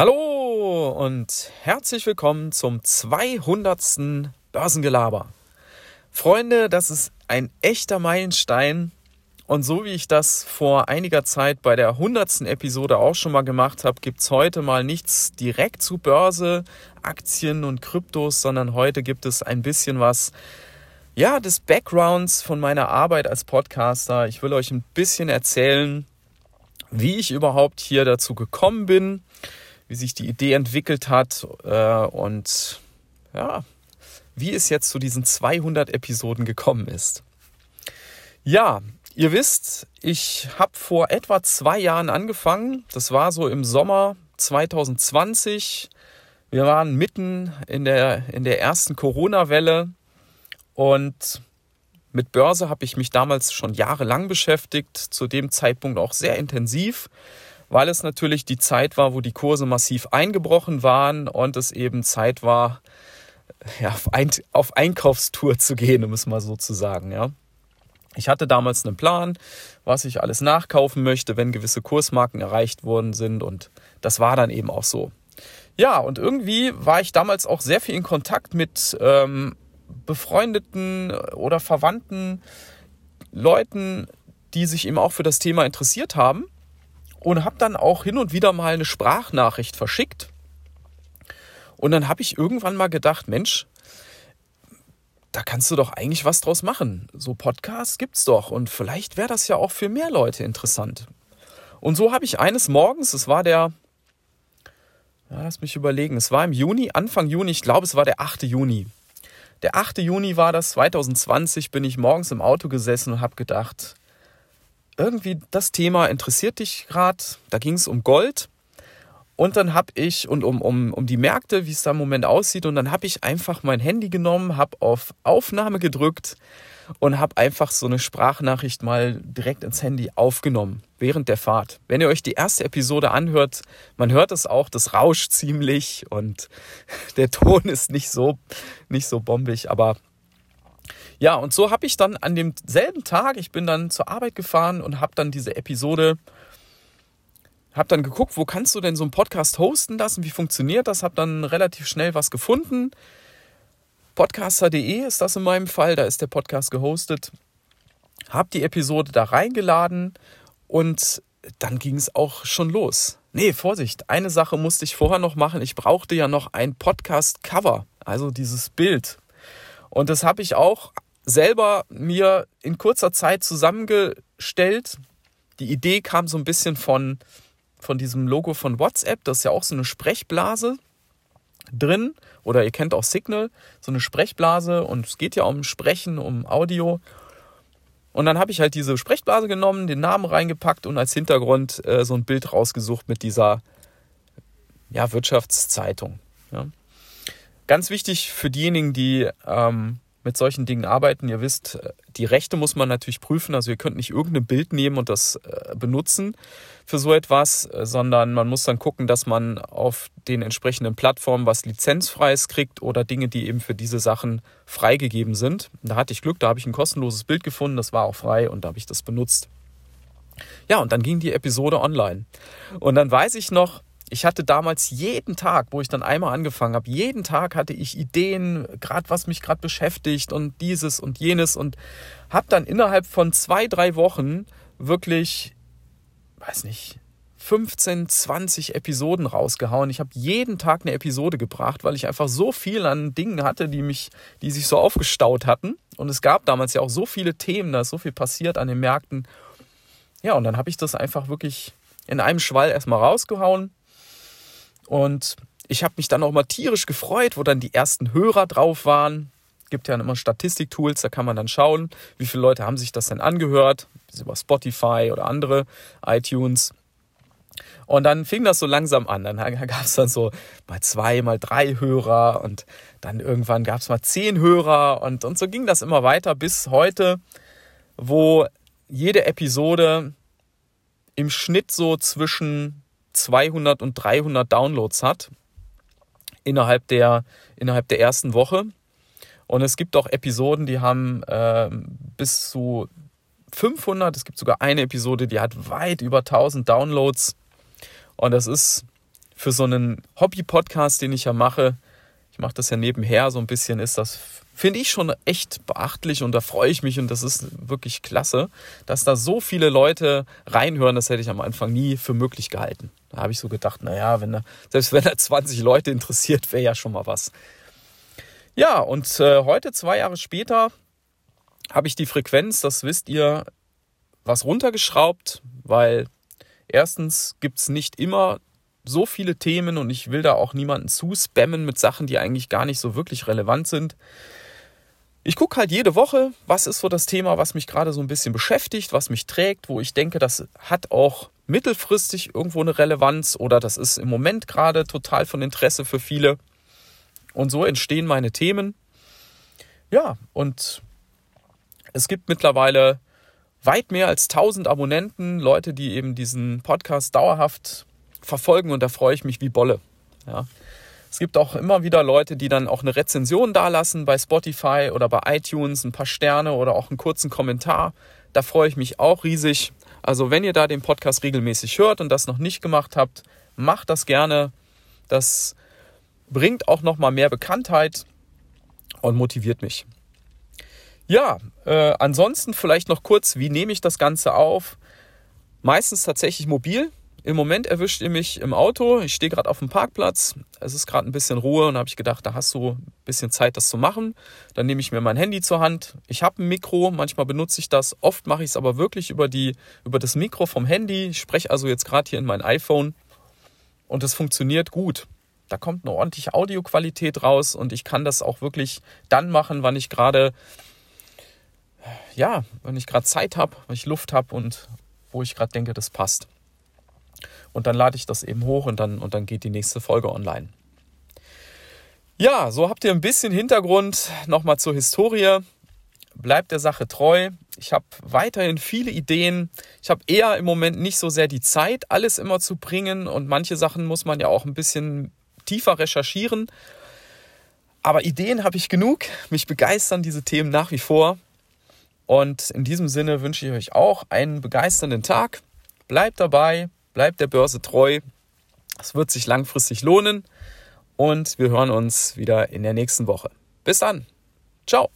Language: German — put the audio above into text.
Hallo und herzlich willkommen zum 200. Börsengelaber. Freunde, das ist ein echter Meilenstein. Und so wie ich das vor einiger Zeit bei der 100. Episode auch schon mal gemacht habe, gibt es heute mal nichts direkt zu Börse, Aktien und Kryptos, sondern heute gibt es ein bisschen was, ja, des Backgrounds von meiner Arbeit als Podcaster. Ich will euch ein bisschen erzählen, wie ich überhaupt hier dazu gekommen bin, wie sich die Idee entwickelt hat äh, und ja, wie es jetzt zu diesen 200 Episoden gekommen ist. Ja, ihr wisst, ich habe vor etwa zwei Jahren angefangen. Das war so im Sommer 2020. Wir waren mitten in der, in der ersten Corona-Welle und mit Börse habe ich mich damals schon jahrelang beschäftigt, zu dem Zeitpunkt auch sehr intensiv weil es natürlich die Zeit war, wo die Kurse massiv eingebrochen waren und es eben Zeit war, ja, auf, Ein auf Einkaufstour zu gehen, um es mal so zu sagen. Ja. Ich hatte damals einen Plan, was ich alles nachkaufen möchte, wenn gewisse Kursmarken erreicht worden sind und das war dann eben auch so. Ja, und irgendwie war ich damals auch sehr viel in Kontakt mit ähm, befreundeten oder verwandten Leuten, die sich eben auch für das Thema interessiert haben und habe dann auch hin und wieder mal eine Sprachnachricht verschickt. Und dann habe ich irgendwann mal gedacht, Mensch, da kannst du doch eigentlich was draus machen. So Podcasts gibt's doch und vielleicht wäre das ja auch für mehr Leute interessant. Und so habe ich eines Morgens, es war der, ja, lass mich überlegen, es war im Juni, Anfang Juni, ich glaube, es war der 8. Juni. Der 8. Juni war das 2020, bin ich morgens im Auto gesessen und habe gedacht, irgendwie das Thema interessiert dich gerade. Da ging es um Gold. Und dann habe ich, und um, um, um die Märkte, wie es da im Moment aussieht, und dann habe ich einfach mein Handy genommen, habe auf Aufnahme gedrückt und habe einfach so eine Sprachnachricht mal direkt ins Handy aufgenommen während der Fahrt. Wenn ihr euch die erste Episode anhört, man hört es auch, das rauscht ziemlich und der Ton ist nicht so, nicht so bombig, aber ja, und so habe ich dann an demselben Tag, ich bin dann zur Arbeit gefahren und habe dann diese Episode, habe dann geguckt, wo kannst du denn so einen Podcast hosten lassen, wie funktioniert das, habe dann relativ schnell was gefunden. Podcaster.de ist das in meinem Fall, da ist der Podcast gehostet. Habe die Episode da reingeladen und dann ging es auch schon los. Nee, Vorsicht, eine Sache musste ich vorher noch machen. Ich brauchte ja noch ein Podcast-Cover, also dieses Bild. Und das habe ich auch selber mir in kurzer Zeit zusammengestellt. Die Idee kam so ein bisschen von, von diesem Logo von WhatsApp. Das ist ja auch so eine Sprechblase drin. Oder ihr kennt auch Signal, so eine Sprechblase. Und es geht ja um Sprechen, um Audio. Und dann habe ich halt diese Sprechblase genommen, den Namen reingepackt und als Hintergrund äh, so ein Bild rausgesucht mit dieser ja, Wirtschaftszeitung. Ja. Ganz wichtig für diejenigen, die ähm, mit solchen Dingen arbeiten. Ihr wisst, die Rechte muss man natürlich prüfen. Also ihr könnt nicht irgendein Bild nehmen und das äh, benutzen für so etwas, äh, sondern man muss dann gucken, dass man auf den entsprechenden Plattformen was lizenzfreies kriegt oder Dinge, die eben für diese Sachen freigegeben sind. Da hatte ich Glück, da habe ich ein kostenloses Bild gefunden, das war auch frei und da habe ich das benutzt. Ja, und dann ging die Episode online. Und dann weiß ich noch, ich hatte damals jeden Tag, wo ich dann einmal angefangen habe, jeden Tag hatte ich Ideen, gerade was mich gerade beschäftigt und dieses und jenes und habe dann innerhalb von zwei, drei Wochen wirklich, weiß nicht, 15, 20 Episoden rausgehauen. Ich habe jeden Tag eine Episode gebracht, weil ich einfach so viel an Dingen hatte, die mich, die sich so aufgestaut hatten. Und es gab damals ja auch so viele Themen, da ist so viel passiert an den Märkten. Ja, und dann habe ich das einfach wirklich in einem Schwall erstmal rausgehauen und ich habe mich dann auch mal tierisch gefreut, wo dann die ersten Hörer drauf waren. Gibt ja immer Statistiktools, da kann man dann schauen, wie viele Leute haben sich das denn angehört, über Spotify oder andere iTunes. Und dann fing das so langsam an. Dann gab es dann so mal zwei, mal drei Hörer und dann irgendwann gab es mal zehn Hörer und, und so ging das immer weiter bis heute, wo jede Episode im Schnitt so zwischen 200 und 300 Downloads hat innerhalb der, innerhalb der ersten Woche. Und es gibt auch Episoden, die haben äh, bis zu 500. Es gibt sogar eine Episode, die hat weit über 1000 Downloads. Und das ist für so einen Hobby-Podcast, den ich ja mache, mache das ja nebenher so ein bisschen, ist das, finde ich schon echt beachtlich und da freue ich mich und das ist wirklich klasse, dass da so viele Leute reinhören, das hätte ich am Anfang nie für möglich gehalten. Da habe ich so gedacht, naja, wenn da, selbst wenn da 20 Leute interessiert, wäre ja schon mal was. Ja, und äh, heute, zwei Jahre später, habe ich die Frequenz, das wisst ihr, was runtergeschraubt, weil erstens gibt es nicht immer so viele Themen und ich will da auch niemanden zuspammen mit Sachen, die eigentlich gar nicht so wirklich relevant sind. Ich gucke halt jede Woche, was ist so das Thema, was mich gerade so ein bisschen beschäftigt, was mich trägt, wo ich denke, das hat auch mittelfristig irgendwo eine Relevanz oder das ist im Moment gerade total von Interesse für viele. Und so entstehen meine Themen. Ja, und es gibt mittlerweile weit mehr als 1000 Abonnenten, Leute, die eben diesen Podcast dauerhaft verfolgen und da freue ich mich wie Bolle. Ja. Es gibt auch immer wieder Leute, die dann auch eine Rezension dalassen bei Spotify oder bei iTunes, ein paar Sterne oder auch einen kurzen Kommentar. Da freue ich mich auch riesig. Also wenn ihr da den Podcast regelmäßig hört und das noch nicht gemacht habt, macht das gerne. Das bringt auch noch mal mehr Bekanntheit und motiviert mich. Ja, äh, ansonsten vielleicht noch kurz, wie nehme ich das Ganze auf? Meistens tatsächlich mobil. Im Moment erwischt ihr mich im Auto. Ich stehe gerade auf dem Parkplatz. Es ist gerade ein bisschen Ruhe und habe ich gedacht, da hast du ein bisschen Zeit, das zu machen. Dann nehme ich mir mein Handy zur Hand. Ich habe ein Mikro, manchmal benutze ich das. Oft mache ich es aber wirklich über, die, über das Mikro vom Handy. Ich spreche also jetzt gerade hier in mein iPhone und es funktioniert gut. Da kommt eine ordentliche Audioqualität raus und ich kann das auch wirklich dann machen, wann ich gerade ja, wenn ich gerade Zeit habe, wenn ich Luft habe und wo ich gerade denke, das passt. Und dann lade ich das eben hoch und dann, und dann geht die nächste Folge online. Ja, so habt ihr ein bisschen Hintergrund nochmal zur Historie. Bleibt der Sache treu. Ich habe weiterhin viele Ideen. Ich habe eher im Moment nicht so sehr die Zeit, alles immer zu bringen. Und manche Sachen muss man ja auch ein bisschen tiefer recherchieren. Aber Ideen habe ich genug. Mich begeistern diese Themen nach wie vor. Und in diesem Sinne wünsche ich euch auch einen begeisternden Tag. Bleibt dabei, bleibt der Börse treu. Es wird sich langfristig lohnen. Und wir hören uns wieder in der nächsten Woche. Bis dann. Ciao.